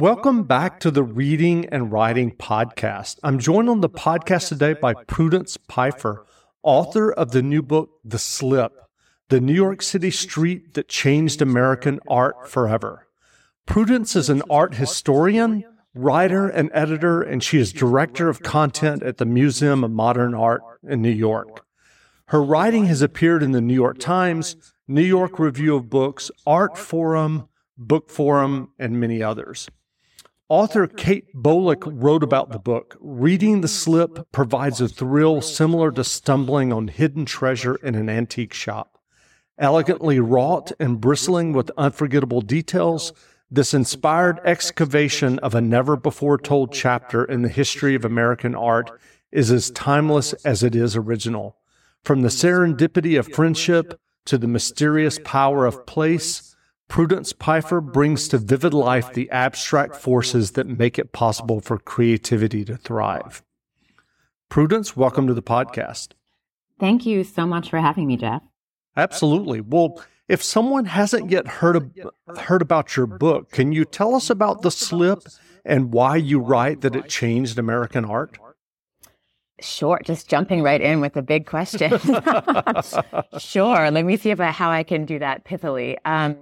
Welcome back to the Reading and Writing Podcast. I'm joined on the podcast today by Prudence Peiffer, author of the new book, The Slip The New York City Street That Changed American Art Forever. Prudence is an art historian, writer, and editor, and she is director of content at the Museum of Modern Art in New York. Her writing has appeared in the New York Times, New York Review of Books, Artforum, Bookforum, and many others. Author Kate Bolick wrote about the book. Reading the slip provides a thrill similar to stumbling on hidden treasure in an antique shop. Elegantly wrought and bristling with unforgettable details, this inspired excavation of a never before told chapter in the history of American art is as timeless as it is original. From the serendipity of friendship to the mysterious power of place, Prudence Peiffer brings to vivid life the abstract forces that make it possible for creativity to thrive. Prudence, welcome to the podcast. Thank you so much for having me, Jeff. Absolutely. Well, if someone hasn't yet heard of, heard about your book, can you tell us about the slip and why you write that it changed American art? Sure, just jumping right in with a big question. sure, let me see about how I can do that pithily. Um,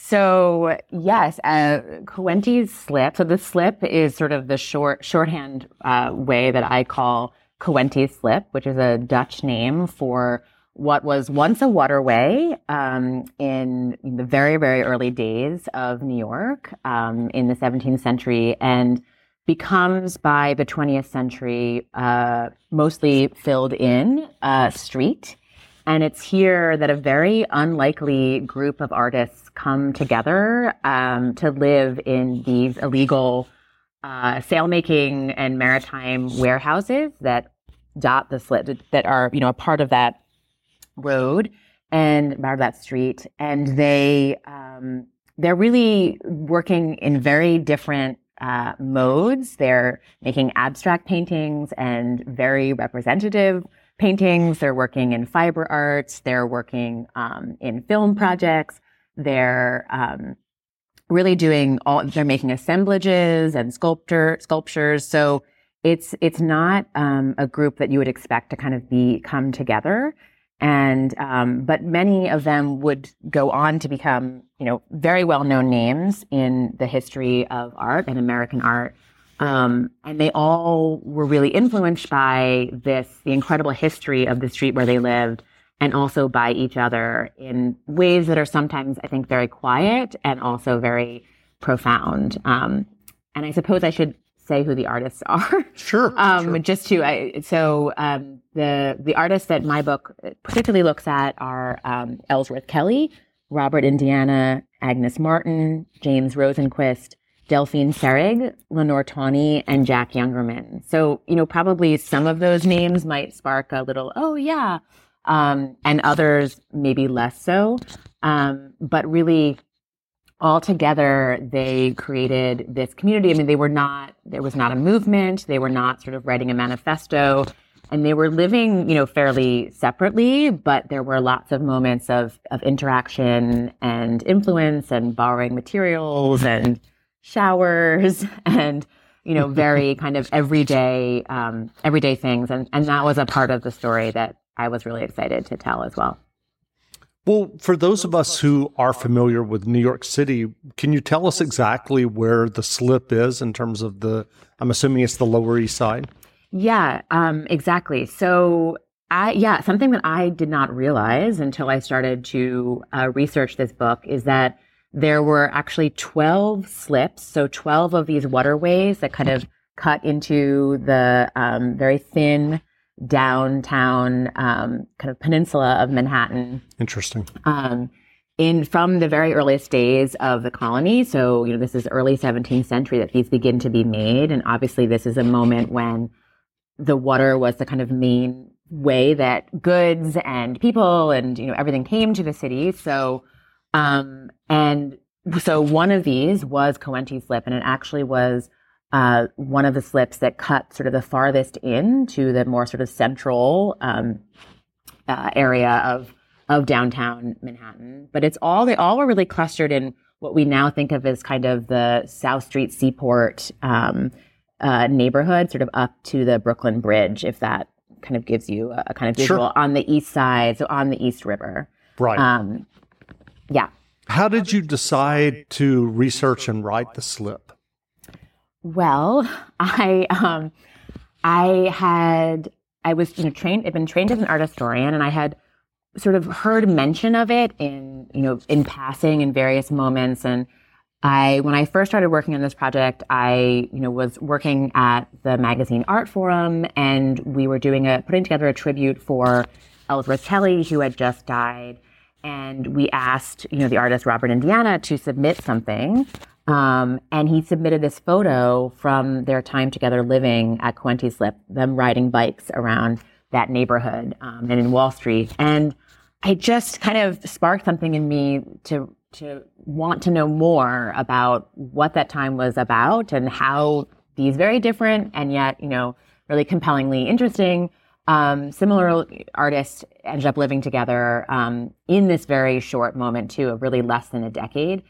so yes, uh, Coenties slip. So the slip is sort of the short shorthand uh, way that I call Coenties slip, which is a Dutch name for what was once a waterway um, in the very very early days of New York um, in the 17th century, and becomes by the 20th century uh, mostly filled in street. And it's here that a very unlikely group of artists come together um, to live in these illegal uh, sailmaking and maritime warehouses that dot the slit that are you know a part of that road and part of that street, and they um, they're really working in very different uh, modes. They're making abstract paintings and very representative paintings, they're working in fiber arts, they're working um, in film projects, they're um, really doing all, they're making assemblages and sculpture, sculptures. So it's, it's not um, a group that you would expect to kind of be, come together. And, um, but many of them would go on to become, you know, very well known names in the history of art and American art. Um, and they all were really influenced by this, the incredible history of the street where they lived, and also by each other in ways that are sometimes, I think, very quiet and also very profound. Um, and I suppose I should say who the artists are. Sure. um, sure. Just to, I, so um, the the artists that my book particularly looks at are um, Ellsworth Kelly, Robert Indiana, Agnes Martin, James Rosenquist, Delphine Seyrig, Lenore Tawney, and Jack Youngerman. So, you know, probably some of those names might spark a little, oh, yeah, um, and others maybe less so. Um, but really, all together, they created this community. I mean, they were not, there was not a movement, they were not sort of writing a manifesto. And they were living, you know, fairly separately, but there were lots of moments of, of interaction and influence and borrowing materials and showers and you know very kind of everyday um, everyday things and and that was a part of the story that i was really excited to tell as well. Well for those of us who are familiar with new york city can you tell us exactly where the slip is in terms of the i'm assuming it's the lower east side? Yeah um, exactly. So I, yeah, something that I did not realize until I started to uh, research this book is that there were actually 12 slips, so 12 of these waterways that kind of cut into the um, very thin downtown um, kind of peninsula of Manhattan. Interesting. Um, in from the very earliest days of the colony, so you know this is early 17th century that these begin to be made, and obviously this is a moment when the water was the kind of main way that goods and people and you know everything came to the city. So um, and so one of these was Coenties slip, and it actually was uh, one of the slips that cut sort of the farthest in to the more sort of central um, uh, area of of downtown Manhattan. But it's all they all were really clustered in what we now think of as kind of the South Street Seaport um, uh, neighborhood, sort of up to the Brooklyn Bridge, if that kind of gives you a, a kind of visual Sure. on the east side, so on the East River. Right. Um, yeah. How did you decide to research and write the slip? Well, I um, I had I was you know trained. I've been trained as an art historian, and I had sort of heard mention of it in you know in passing in various moments. And I when I first started working on this project, I you know was working at the magazine Artforum, and we were doing a putting together a tribute for Ellsworth Kelly, who had just died. And we asked, you know, the artist Robert Indiana to submit something. Um, and he submitted this photo from their time together living at Coenties Slip, them riding bikes around that neighborhood um, and in Wall Street. And I just kind of sparked something in me to to want to know more about what that time was about and how these very different and yet, you know, really compellingly interesting um, similar artists ended up living together um, in this very short moment too, of really less than a decade.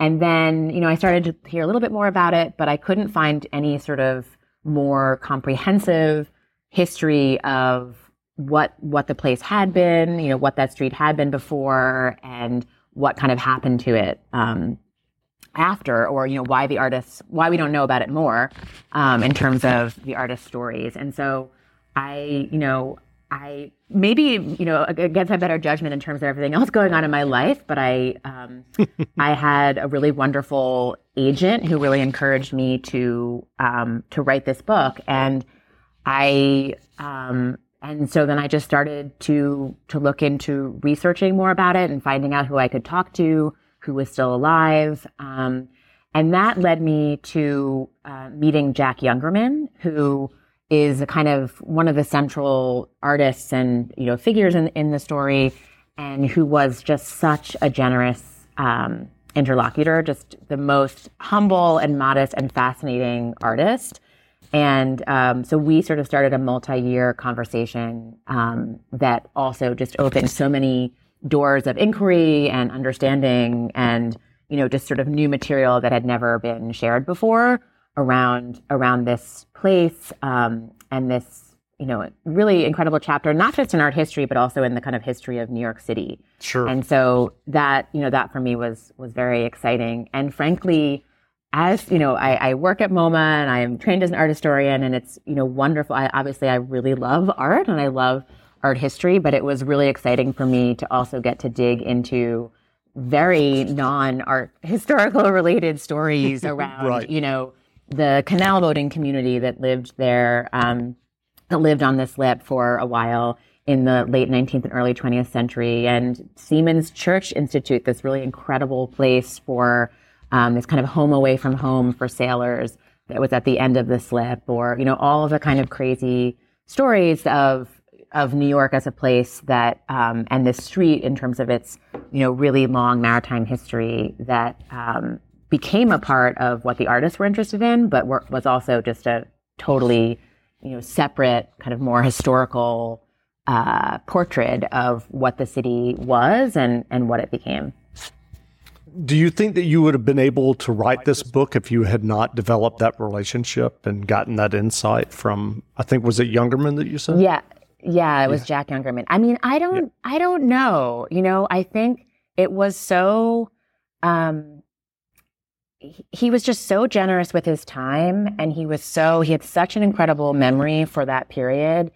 And then, you know, I started to hear a little bit more about it, but I couldn't find any sort of more comprehensive history of what what the place had been, you know, what that street had been before, and what kind of happened to it um, after, or you know, why the artists, why we don't know about it more um, in terms of the artist stories. And so, I, you know, I maybe you know against my better judgment in terms of everything else going on in my life, but I um, I had a really wonderful agent who really encouraged me to um, to write this book, and I um, and so then I just started to to look into researching more about it and finding out who I could talk to, who was still alive. Um, and that led me to uh, meeting Jack Youngerman, who is a kind of one of the central artists and you know figures in in the story, and who was just such a generous um, interlocutor, just the most humble and modest and fascinating artist. And um, so we sort of started a multi-year conversation um, that also just opened so many doors of inquiry and understanding, and you know, just sort of new material that had never been shared before around around this place um, and this you know really incredible chapter, not just in art history, but also in the kind of history of New York City. Sure. And so that you know that for me was was very exciting, and frankly as you know, I, I, work at MoMA and I am trained as an art historian, and it's you know wonderful. I, obviously, I really love art and I love art history, but it was really exciting for me to also get to dig into very non-art historical related stories around Right. you know the canal boating community that lived there, um, that lived on this lip for a while in the late 19th and early 20th century, and Seamen's Church Institute, this really incredible place for um, this kind of home away from home for sailors that was at the end of the slip, or you know all of the kind of crazy stories of of New York as a place that um, and this street in terms of its you know really long maritime history that um, became a part of what the artists were interested in, but were, was also just a totally you know separate kind of more historical uh, portrait of what the city was and and what it became. Do you think that you would have been able to write this book if you had not developed that relationship and gotten that insight from, I think, was it Youngerman that you said? Yeah, yeah, it was Jack Youngerman. I mean, I don't, I don't know. You know, I think it was so. Um, he- was just so generous with his time, and he was so he had such an incredible memory for that period,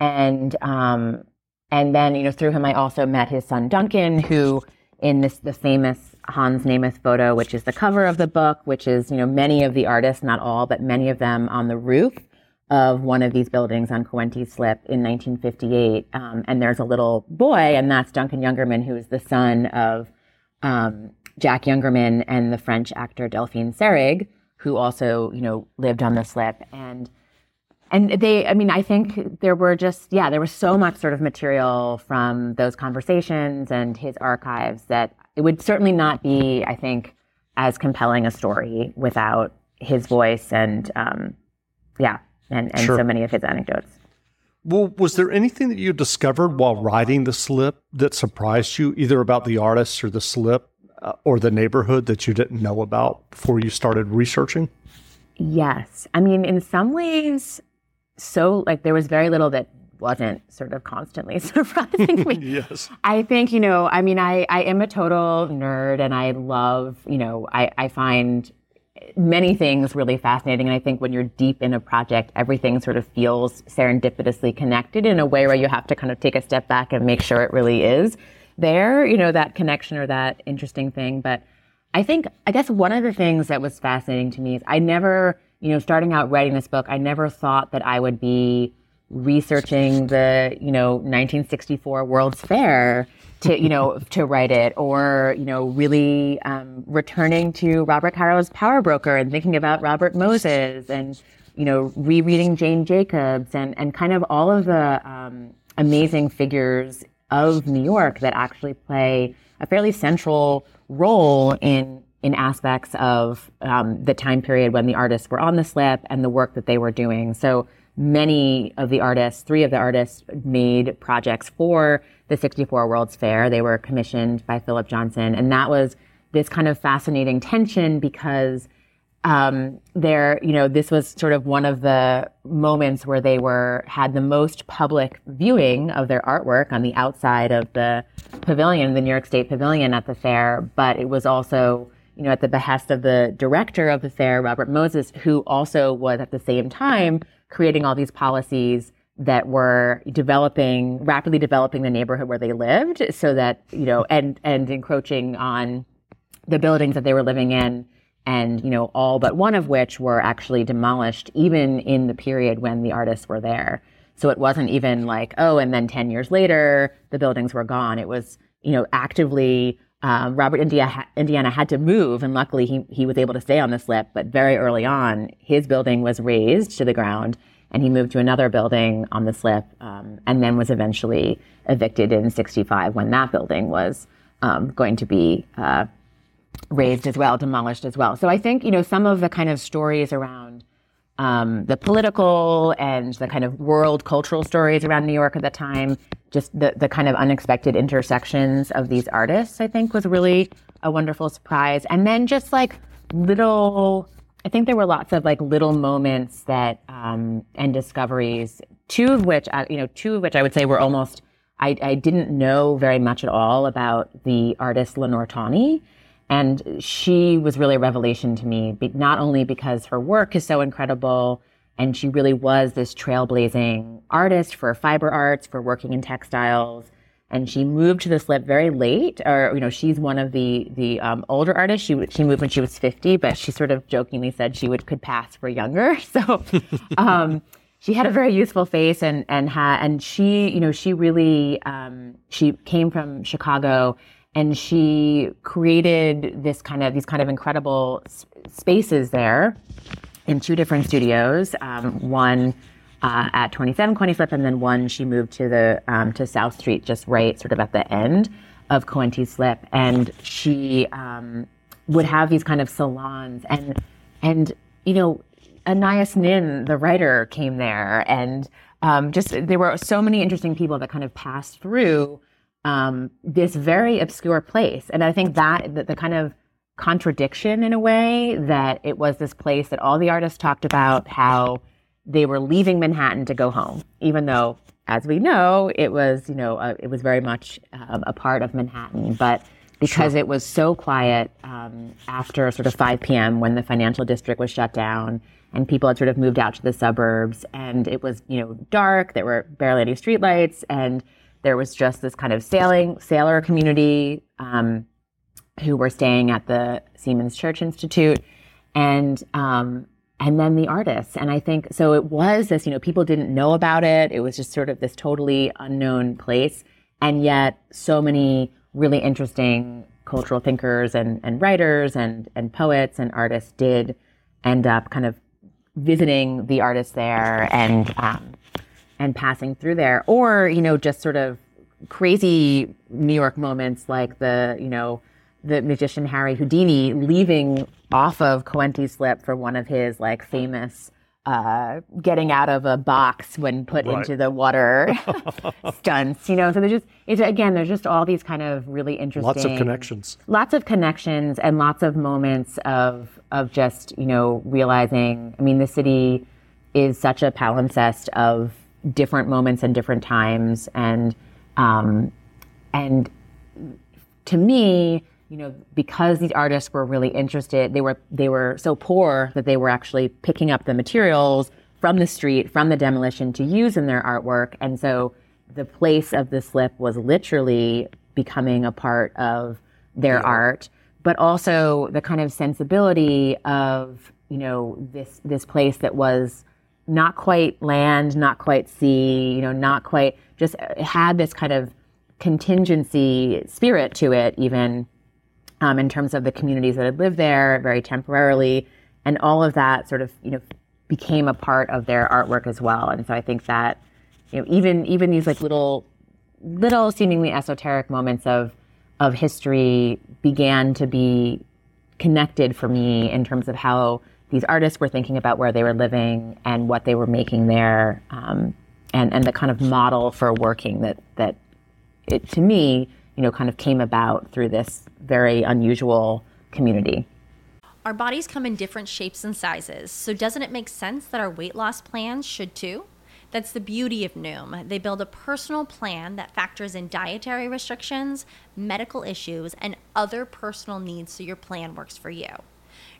and um, and then you know through him I also met his son Duncan, who in this the famous Hans Namuth photo, which is the cover of the book, which is you know many of the artists, not all, but many of them on the roof of one of these buildings on Coenties Slip in 1958. Um, and there's a little boy, and that's Duncan Youngerman, who is the son of um, Jack Youngerman and the French actor Delphine Seyrig, who also, you know, lived on the slip. And and they, I mean, I think there were just, yeah, there was so much sort of material from those conversations and his archives that it would certainly not be, I think, as compelling a story without his voice and, um, yeah, and, and Sure. so many of his anecdotes. Well, was there anything that you discovered while writing the slip that surprised you, either about the artist or the slip? Uh, or the neighborhood that you didn't know about before you started researching? Yes. I mean, in some ways, so like there was very little that wasn't sort of constantly surprising me. yes. I think, you know, I mean, I, I am a total nerd and I love, you know, I, I find many things really fascinating. And I think when you're deep in a project, everything sort of feels serendipitously connected in a way where you have to kind of take a step back and make sure it really is there, you know, that connection or that interesting thing. But I think, I guess one of the things that was fascinating to me is I never, you know, starting out writing this book, I never thought that I would be researching the, you know, 1964 World's Fair to, you know, to write it or, you know, really um, returning to Robert Caro's Power Broker and thinking about Robert Moses and, you know, rereading Jane Jacobs and, and kind of all of the um, amazing figures of New York that actually play a fairly central role in in aspects of um, the time period when the artists were on the slip and the work that they were doing. So many of the artists, three of the artists, made projects for the 64 World's Fair. They were commissioned by Philip Johnson, and that was this kind of fascinating tension because um, there, you know, this was sort of one of the moments where they were had the most public viewing of their artwork on the outside of the pavilion, the New York State Pavilion at the fair. But it was also, you know, at the behest of the director of the fair, Robert Moses, who also was at the same time creating all these policies that were developing rapidly developing the neighborhood where they lived, so that you know, and and encroaching on the buildings that they were living in and you know all but one of which were actually demolished even in the period when the artists were there. So it wasn't even like oh and then 10 years later the buildings were gone. It was you know actively um, robert India, indiana had to move and luckily he, he was able to stay on the slip. But very early on his building was razed to the ground and he moved to another building on the slip um, and then was eventually evicted in 65 when that building was um, going to be uh, razed as well, demolished as well. So I think, you know, some of the kind of stories around um, the political and the kind of world cultural stories around New York at the time, just the, the kind of unexpected intersections of these artists, I think was really a wonderful surprise. And then just like little, I think there were lots of like little moments that, um, and discoveries, two of which, uh, you know, two of which I would say were almost, I, I didn't know very much at all about the artist Lenore Tawney. And she was really a revelation to me, not only because her work is so incredible, and she really was this trailblazing artist for fiber arts, for working in textiles. And she moved to the slip very late, or you know, she's one of the the um, older artists. She she moved when she was fifty, but she sort of jokingly said she would could pass for younger. So, um, she had a very youthful face, and and had and she you know she really um, she came from Chicago and she created this kind of these kind of incredible spaces there in two different studios. Um, one uh, at 27 Coenties Slip, and then one she moved to the um, to South Street, just right sort of at the end of Coenties Slip, and she um, would have these kind of salons and and you know Anais Nin, the writer, came there, and um, just there were so many interesting people that kind of passed through um, this very obscure place. And I think that the, the, kind of contradiction in a way that it was this place that all the artists talked about how they were leaving Manhattan to go home, even though, as we know, it was, you know, a, it was very much um, a part of Manhattan. But because sure. it was so quiet um, after sort of 5 p.m. when the financial district was shut down and people had sort of moved out to the suburbs and it was, you know, dark, there were barely any streetlights and there was just this kind of sailing sailor community um, who were staying at the Seamen's Church Institute, and um, and then the artists. And I think so. It was this. You know, people didn't know about it. It was just sort of this totally unknown place, and yet so many really interesting cultural thinkers and, and writers and and poets and artists did end up kind of visiting the artists there and um, and passing through there, or you know, just sort of crazy New York moments like the you know the magician Harry Houdini leaving off of Coenties Slip for one of his like famous uh, getting out of a box when put Right. into the water stunts. You know, so there's just it's again there's just all these kind of really interesting Lots of connections. lots of connections and lots of moments of of just you know realizing i mean the city is such a palimpsest of different moments and different times. And um and to me you know because these artists were really interested they were they were so poor that they were actually picking up the materials from the street from the demolition to use in their artwork. And so the place of the slip was literally becoming a part of their art but also the kind of sensibility of you know this this place that was not quite land not quite sea you know not quite just had this kind of contingency spirit to it even um, in terms of the communities that had lived there very temporarily. And all of that sort of you know became a part of their artwork as well. And so i think that you know even even these like little little seemingly esoteric moments of of history began to be connected for me in terms of how these artists were thinking about where they were living and what they were making there um, and and the kind of model for working that that it to me you know kind of came about through this very unusual community Our bodies come in different shapes and sizes, so doesn't it make sense that our weight loss plans should too? That's the beauty of Noom. They build a personal plan that factors in dietary restrictions, medical issues, and other personal needs so your plan works for you.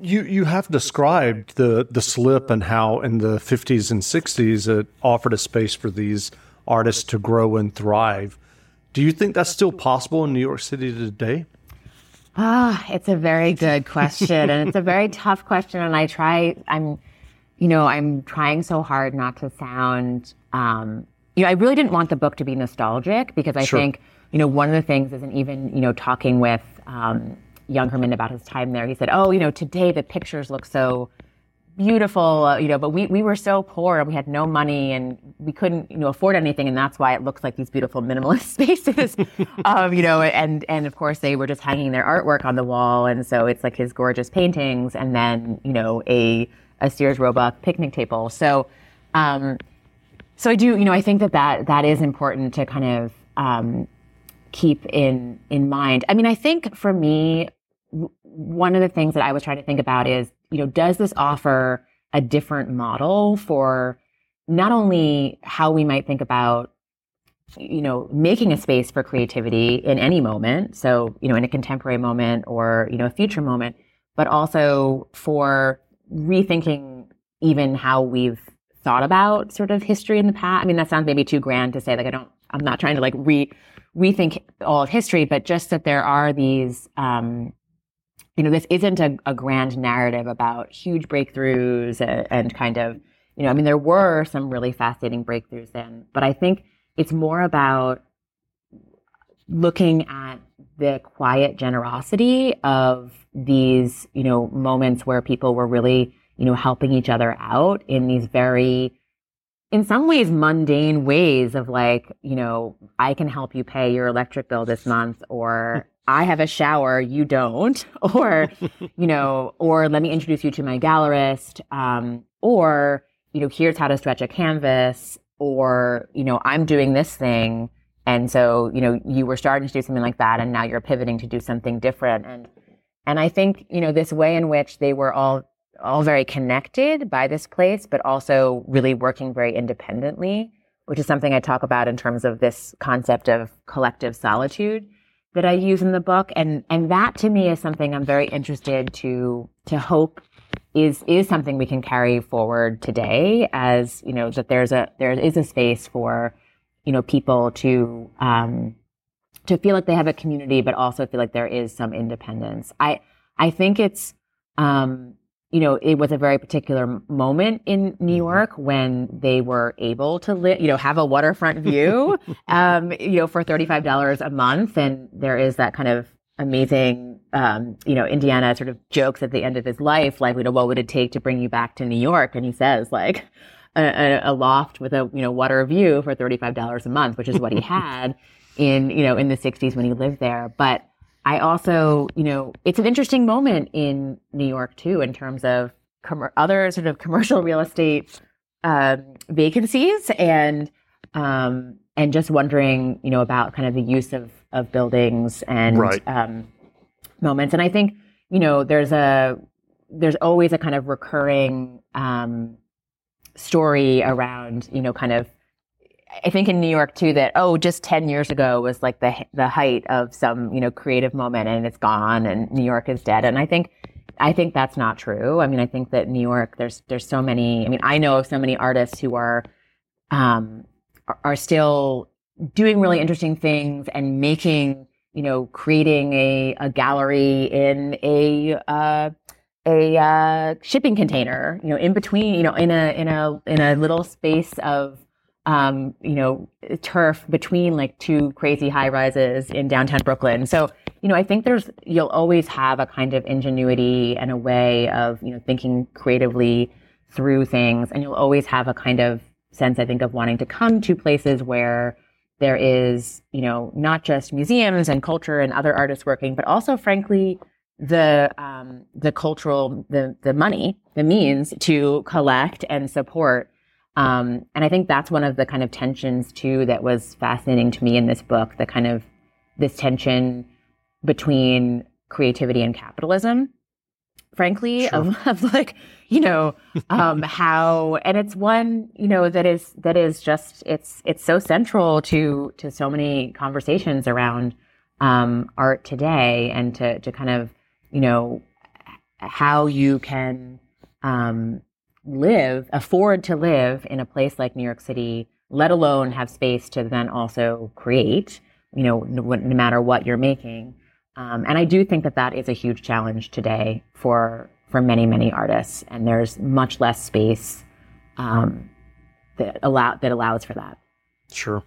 you you have described the the slip and how in the 50s and 60s it offered a space for these artists to grow and thrive. Do you think that's still possible in New York City today? Ah, it's a very good question, and it's a very tough question. And I try, I'm, you know, I'm trying so hard not to sound, um, you know, I really didn't want the book to be nostalgic because I Sure. think, you know, one of the things isn't even, you know, talking with um, Youngerman about his time there. He said, "Oh, you know, today the pictures look so." beautiful, uh, you know, but we, we were so poor and we had no money and we couldn't, you know, afford anything. And that's why it looks like these beautiful minimalist spaces, um, you know, and, and of course they were just hanging their artwork on the wall. And so it's like his gorgeous paintings and then, you know, a, a Sears Roebuck picnic table. So, um, so I do, you know, I think that that, that is important to kind of, um, keep in, in mind. I mean, I think for me, one of the things that I was trying to think about is, you know, does this offer a different model for not only how we might think about, you know, making a space for creativity in any moment, so, you know, in a contemporary moment or, you know, a future moment, but also for rethinking even how we've thought about sort of history in the past. I mean, that sounds maybe too grand to say, like, I don't, I'm not trying to like re, rethink all of history, but just that there are these, um, you know, this isn't a, a grand narrative about huge breakthroughs and, and kind of, you know, I mean, there were some really fascinating breakthroughs then, but I think it's more about looking at the quiet generosity of these, you know, moments where people were really, you know, helping each other out in these very, in some ways, mundane ways of like, you know, I can help you pay your electric bill this month, or I have a shower, you don't, or, you know, or let me introduce you to my gallerist, um, or, you know, here's how to stretch a canvas, or, you know, I'm doing this thing. And so, you know, you were starting to do something like that, and now you're pivoting to do something different. And, and I think, you know, this way in which they were all all very connected by this place, but also really working very independently, which is something I talk about in terms of this concept of collective solitude that I use in the book. And and that to me is something I'm very interested to to hope is is something we can carry forward today as you know that there's a there is a space for you know people to um, to feel like they have a community, but also feel like there is some independence. I I think it's um, you know it was a very particular moment in New mm-hmm. York when they were able to live you know have a waterfront view um, you know for thirty five dollars a month, and there is that kind of amazing um, you know Indiana sort of jokes at the end of his life like you know what would it take to bring you back to New York, and he says like. A, a loft with a you know water view for thirty five dollars a month, which is what he had in, you know, in the 60s when he lived there. But I also, you know, it's an interesting moment in New York too, in terms of com- other sort of commercial real estate um, vacancies and um, and just wondering, you know, about kind of the use of of buildings and right. um, moments. And I think, you know, there's a there's always a kind of recurring um, story around, you know, kind of I think in New York too that oh just 10 years ago was like the the height of some you know creative moment and it's gone and New York is dead and I think I think that's not true. I mean I think that New York there's there's so many I mean I know of so many artists who are um are still doing really interesting things and making you know creating a a gallery in a uh a uh, shipping container, you know, in between, you know, in a in a in a little space of um, you know, turf between like two crazy high rises in downtown Brooklyn. So, you know, I think there's, you'll always have a kind of ingenuity and a way of, you know, thinking creatively through things. And you'll always have a kind of sense, I think, of wanting to come to places where there is, you know, not just museums and culture and other artists working, but also, frankly, the um, the cultural the the money the means to collect and support um, and I think that's one of the kind of tensions too that was fascinating to me in this book, the kind of this tension between creativity and capitalism, frankly, sure. of, of, like, you know, um, how, and it's one, you know, that is, that is just, it's, it's so central to, to so many conversations around, um, art today and to, to kind of, you know, how you can, um, live, afford to live in a place like New York City, let alone have space to then also create, you know, no, no matter what you're making. Um, and I do think that that is a huge challenge today for for many many artists, and there's much less space um, that allow that allows for that. Sure.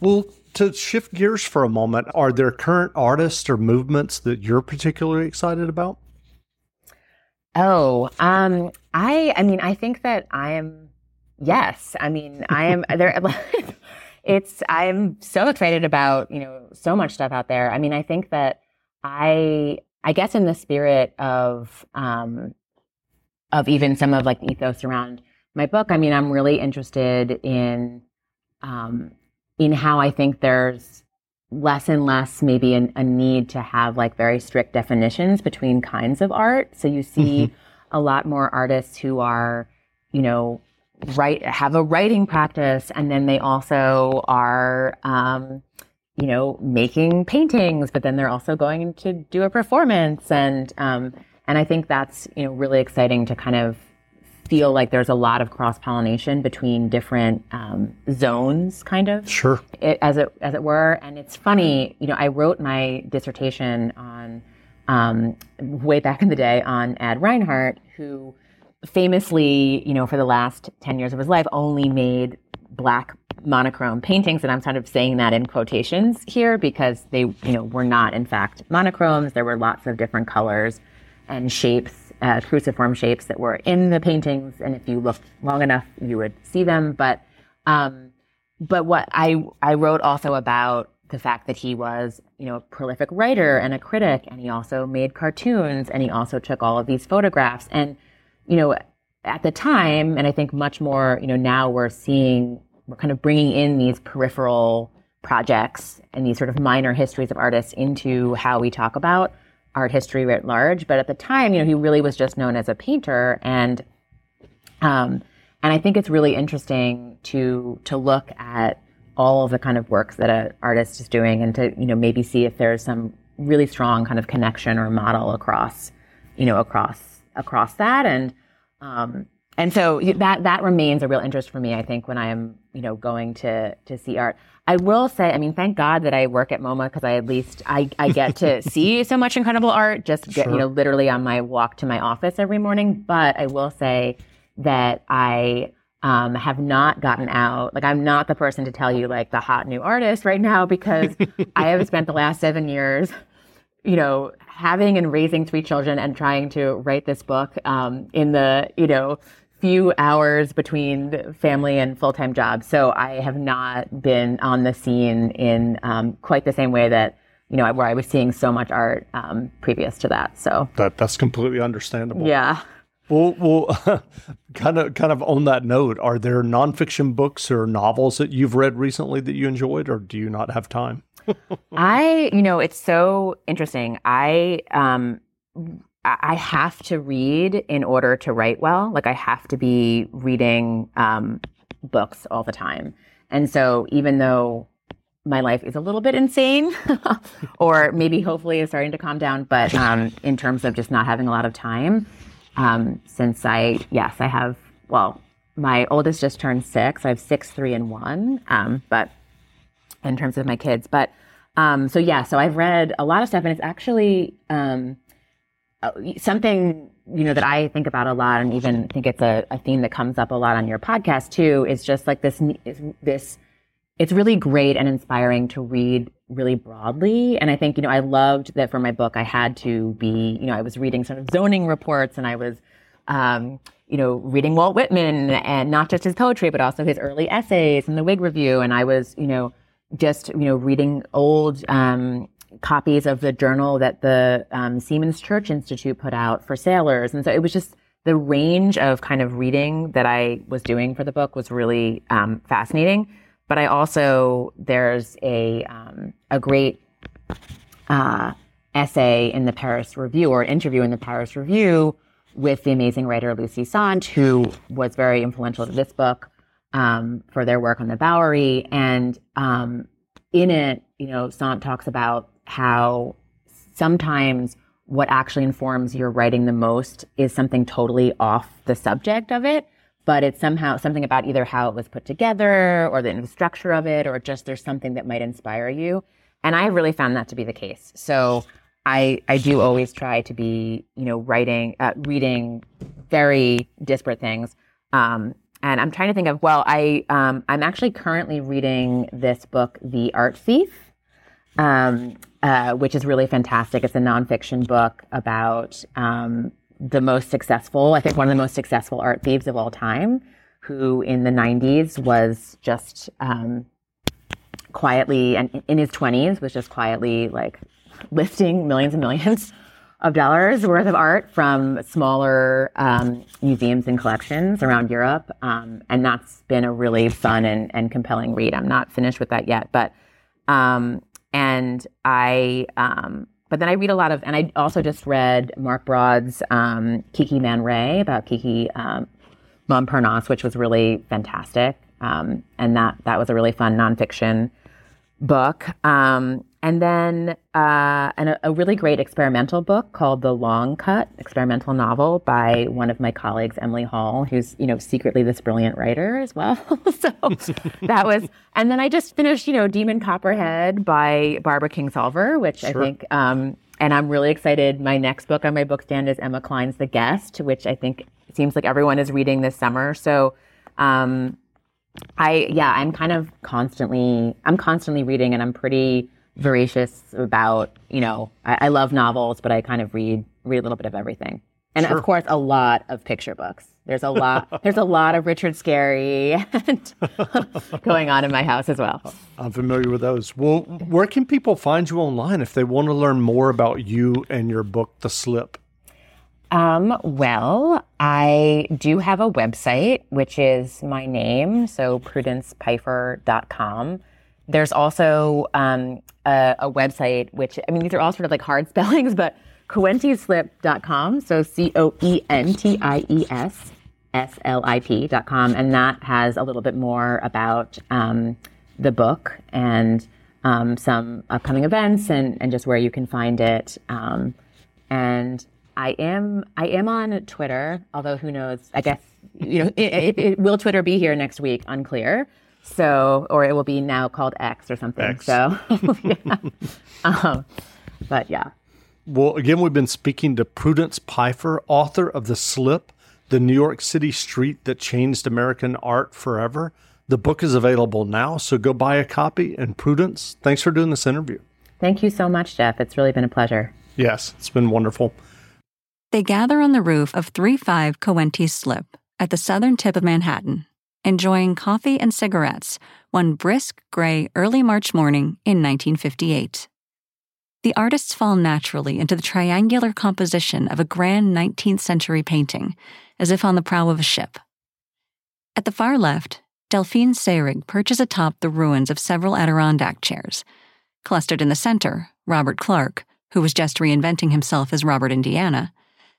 Well, to shift gears for a moment, are there current artists or movements that you're particularly excited about? Oh, um, I, I mean, I think that I am, yes. I mean, I am there. it's, I'm so excited about, you know, so much stuff out there. I mean, I think that I, I guess in the spirit of, um, of even some of like the ethos around my book, I mean, I'm really interested in, um, in how I think there's less and less maybe an, a need to have like very strict definitions between kinds of art. So you see mm-hmm. A lot more artists who are, you know, write have a writing practice, and then they also are, um, you know, making paintings, but then they're also going to do a performance, and um, and I think that's you know really exciting to kind of feel like there's a lot of cross pollination between different um, zones, kind of. Sure. It, as it as it were, and it's funny. You know, I wrote my dissertation on um, way back in the day on Ad Reinhardt, who famously, you know, for the last ten years of his life, only made black monochrome paintings. And i'm sort of saying that in quotations here because they you know were not in fact monochromes. There were lots of different colors and shapes uh, cruciform shapes that were in the paintings, and if you looked long enough, you would see them. But um, but what I I wrote also about the fact that he was you know a prolific writer and a critic, and he also made cartoons, and he also took all of these photographs, and you know at the time, and I think much more you know now we're seeing we're kind of bringing in these peripheral projects and these sort of minor histories of artists into how we talk about art history writ large. But at the time, you know, he really was just known as a painter, and um, and I think it's really interesting to to look at all of the kind of works that an artist is doing, and to you know maybe see if there's some really strong kind of connection or model across you know across across that. And, um, and so that, that remains a real interest for me, I think, when I am, you know, going to, to see art. I will say, I mean, thank God that I work at MoMA because I at least, I, I get to see so much incredible art, just get, Sure. you know, literally on my walk to my office every morning. But I will say that I, um, have not gotten out. Like, I'm not the person to tell you like the hot new artist right now because I have spent the last seven years, you know, having and raising three children and trying to write this book um, in the, you know, few hours between family and full time jobs. So I have not been on the scene in um, quite the same way that. You know, where I was seeing so much art um, previous to that. So, That that's completely understandable. yeah. Well, well, kind of, kind of on that note, are there nonfiction books or novels that you've read recently that you enjoyed, or do you not have time? I, you know, it's so interesting. I, um, I have to read in order to write well. Like I have to be reading um, books all the time. And so even though my life is a little bit insane, or maybe hopefully is starting to calm down, but um, in terms of just not having a lot of time, um, since I, yes, I have, well, my oldest just turned six. I have six, three, and one. Um, but in terms of my kids. But um, so yeah, so I've read a lot of stuff, and it's actually um, uh, something you know that I think about a lot, and even think it's a, a theme that comes up a lot on your podcast too. Is just like this is this. It's really great and inspiring to read really broadly, and I think you know I loved that for my book I had to be you know I was reading sort of zoning reports, and I was um, you know, reading Walt Whitman and not just his poetry, but also his early essays and the Whig Review. And I was, you know, just, you know, reading old um, copies of the journal that the um, Seamen's Church Institute put out for sailors. And so it was just the range of kind of reading that I was doing for the book was really um, fascinating. But I also, there's a, um, a great uh, essay in the Paris Review or interview in the Paris Review with the amazing writer Lucy Sante, who was very influential to this book um, for their work on the Bowery. And um, in it, you know, Sante talks about how sometimes what actually informs your writing the most is something totally off the subject of it, but it's somehow something about either how it was put together or the structure of it, or just there's something that might inspire you. And I really found that to be the case. So I, I do always try to be, you know, writing, uh, reading very disparate things. Um, and I'm trying to think of, well, I, um, I'm actually currently reading this book, The Art Thief, um, uh, which is really fantastic. It's a nonfiction book about um, the most successful, I think one of the most successful art thieves of all time, who in the 90s was just um, quietly, and in his 20s was just quietly like lifting millions and millions of dollars worth of art from smaller um, museums and collections around Europe. Um, and that's been a really fun and, and compelling read. I'm not finished with that yet, but um, and I um, but then I read a lot of, and I also just read Mark Braude's um, Kiki Man Ray about Kiki um, Montparnasse, which was really fantastic. Um, and that that was a really fun nonfiction book. Um, and then uh, and a, a really great experimental book called The Long Cut, experimental novel by one of my colleagues, Emily Hall, who's you know secretly this brilliant writer as well. so that was, and then I just finished you know Demon Copperhead by Barbara Kingsolver, which I think. Um, and I'm really excited. My next book on my book stand is Emma Cline's The Guest, which I think seems like everyone is reading this summer. So um, I yeah, I'm kind of constantly I'm constantly reading and I'm pretty voracious about, you know, I, I love novels, but I kind of read read a little bit of everything. And Sure. of course a lot of picture books. There's a lot there's a lot of Richard Scarry and going on in my house as well. I'm familiar with those. Well, where can people find you online if they want to learn more about you and your book, The Slip? Um, well, I do have a website, which is my name, so prudencepeiffer.com. There's also um, a, a website, which, I mean, these are all sort of like hard spellings, but coentiesslip.com, so C O E N T I E S S L I P.com. And that has a little bit more about um, the book and um, some upcoming events and, and just where you can find it. Um, and I am I am on Twitter, although who knows? I guess you know it, it, it, will Twitter be here next week? Unclear. So, or it will be now called X or something. X. So, yeah. um, but yeah. Well, again, we've been speaking to Prudence Peiffer, author of The Slip, the New York City street that changed American art forever. The book is available now, so go buy a copy. And Prudence, thanks for doing this interview. Thank you so much, Jeff. It's really been a pleasure. Yes, it's been wonderful. They gather on the roof of 35 Coenties Slip at the southern tip of Manhattan, enjoying coffee and cigarettes one brisk, gray, early March morning in 1958. The artists fall naturally into the triangular composition of a grand 19th century painting, as if on the prow of a ship. At the far left, Delphine Seyrig perches atop the ruins of several Adirondack chairs. Clustered in the center, Robert Clark, who was just reinventing himself as Robert Indiana,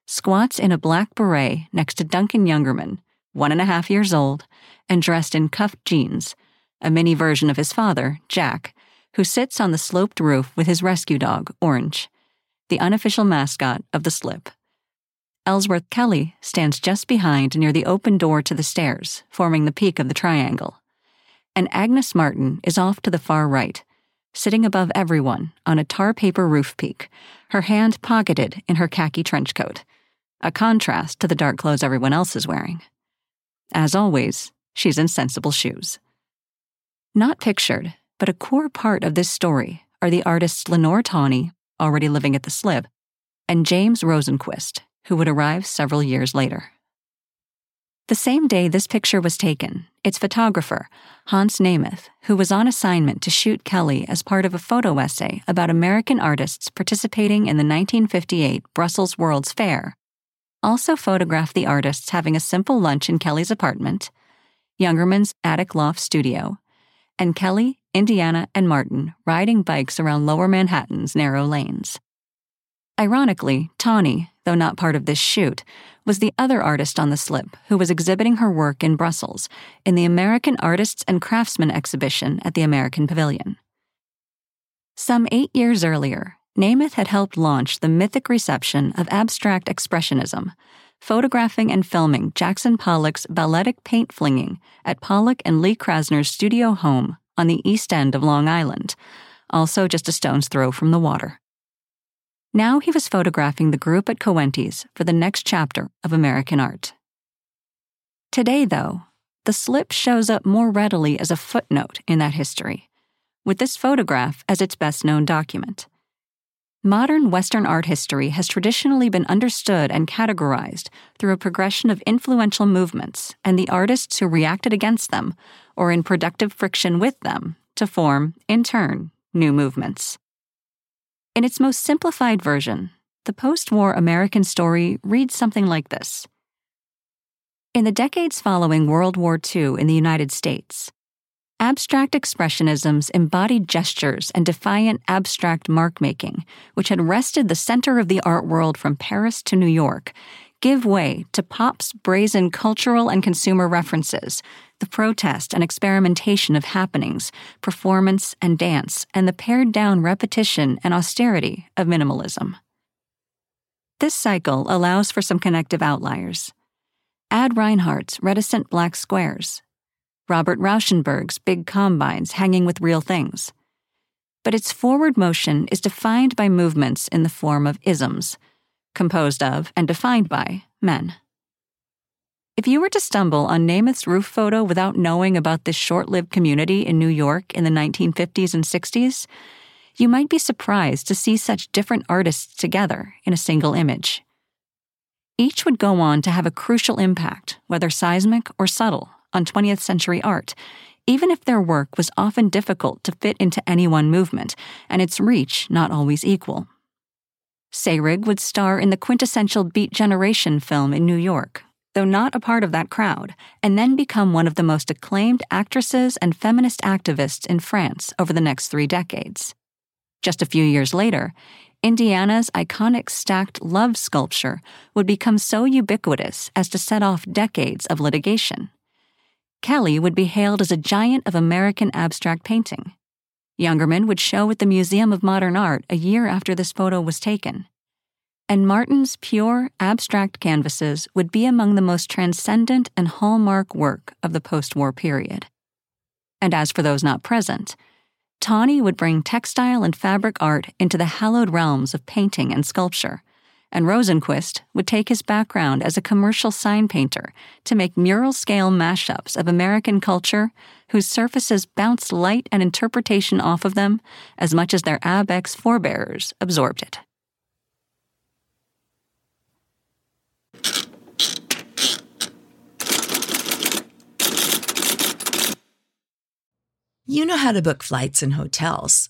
squats in a black beret next to Duncan Youngerman, one and a half years old, and dressed in cuffed jeans, a mini version of his father, Jack, who sits on the sloped roof with his rescue dog, Orange, the unofficial mascot of the slip. Ellsworth Kelly stands just behind near the open door to the stairs, forming the peak of the triangle. And Agnes Martin is off to the far right, sitting above everyone on a tar paper roof peak, her hand pocketed in her khaki trench coat a contrast to the dark clothes everyone else is wearing. As always, she's in sensible shoes. Not pictured, but a core part of this story are the artists Lenore Tawney, already living at the Slip, and James Rosenquist, who would arrive several years later. The same day this picture was taken, its photographer, Hans Namuth, who was on assignment to shoot Kelly as part of a photo essay about American artists participating in the 1958 Brussels World's Fair, also photographed the artists having a simple lunch in Kelly's apartment, Youngerman's attic loft studio, and Kelly, Indiana, and Martin riding bikes around lower Manhattan's narrow lanes. Ironically, Tawney, though not part of this shoot, was the other artist on the slip who was exhibiting her work in Brussels in the American Artists and Craftsmen exhibition at the American Pavilion. Some eight years earlier, Namuth had helped launch the mythic reception of abstract expressionism, photographing and filming Jackson Pollock's balletic paint flinging at Pollock and Lee Krasner's studio home on the east end of Long Island, also just a stone's throw from the water. Now he was photographing the group at Coenties for the next chapter of American art. Today, though, the slip shows up more readily as a footnote in that history, with this photograph as its best known document. Modern Western art history has traditionally been understood and categorized through a progression of influential movements and the artists who reacted against them or in productive friction with them to form, in turn, new movements. In its most simplified version, the post war American story reads something like this In the decades following World War II in the United States, Abstract Expressionism's embodied gestures and defiant abstract mark making, which had wrested the center of the art world from Paris to New York, give way to pop's brazen cultural and consumer references, the protest and experimentation of happenings, performance and dance, and the pared down repetition and austerity of minimalism. This cycle allows for some connective outliers. Ad Reinhardt's reticent black squares, Robert Rauschenberg's big combines hanging with real things. But its forward motion is defined by movements in the form of isms, composed of and defined by men. If you were to stumble on Namuth's roof photo without knowing about this short lived community in New York in the 1950s and 60s, you might be surprised to see such different artists together in a single image. Each would go on to have a crucial impact, whether seismic or subtle, on 20th century art, even if their work was often difficult to fit into any one movement and its reach not always equal. Seyrig would star in the quintessential Beat Generation film in New York, though not a part of that crowd, and then become one of the most acclaimed actresses and feminist activists in France over the next three decades. Just a few years later, Indiana's iconic stacked love sculpture would become so ubiquitous as to set off decades of litigation. Kelly would be hailed as a giant of American abstract painting. Youngerman would show at the Museum of Modern Art a year after this photo was taken. and Martin's pure, abstract canvases would be among the most transcendent and hallmark work of the post war period. And as for those not present, Tawney would bring textile and fabric art into the hallowed realms of painting and sculpture, and Rosenquist would take his background as a commercial sign painter to make mural scale mashups of American culture whose surfaces bounced light and interpretation off of them as much as their Abex forebears absorbed it. You know how to book flights and hotels.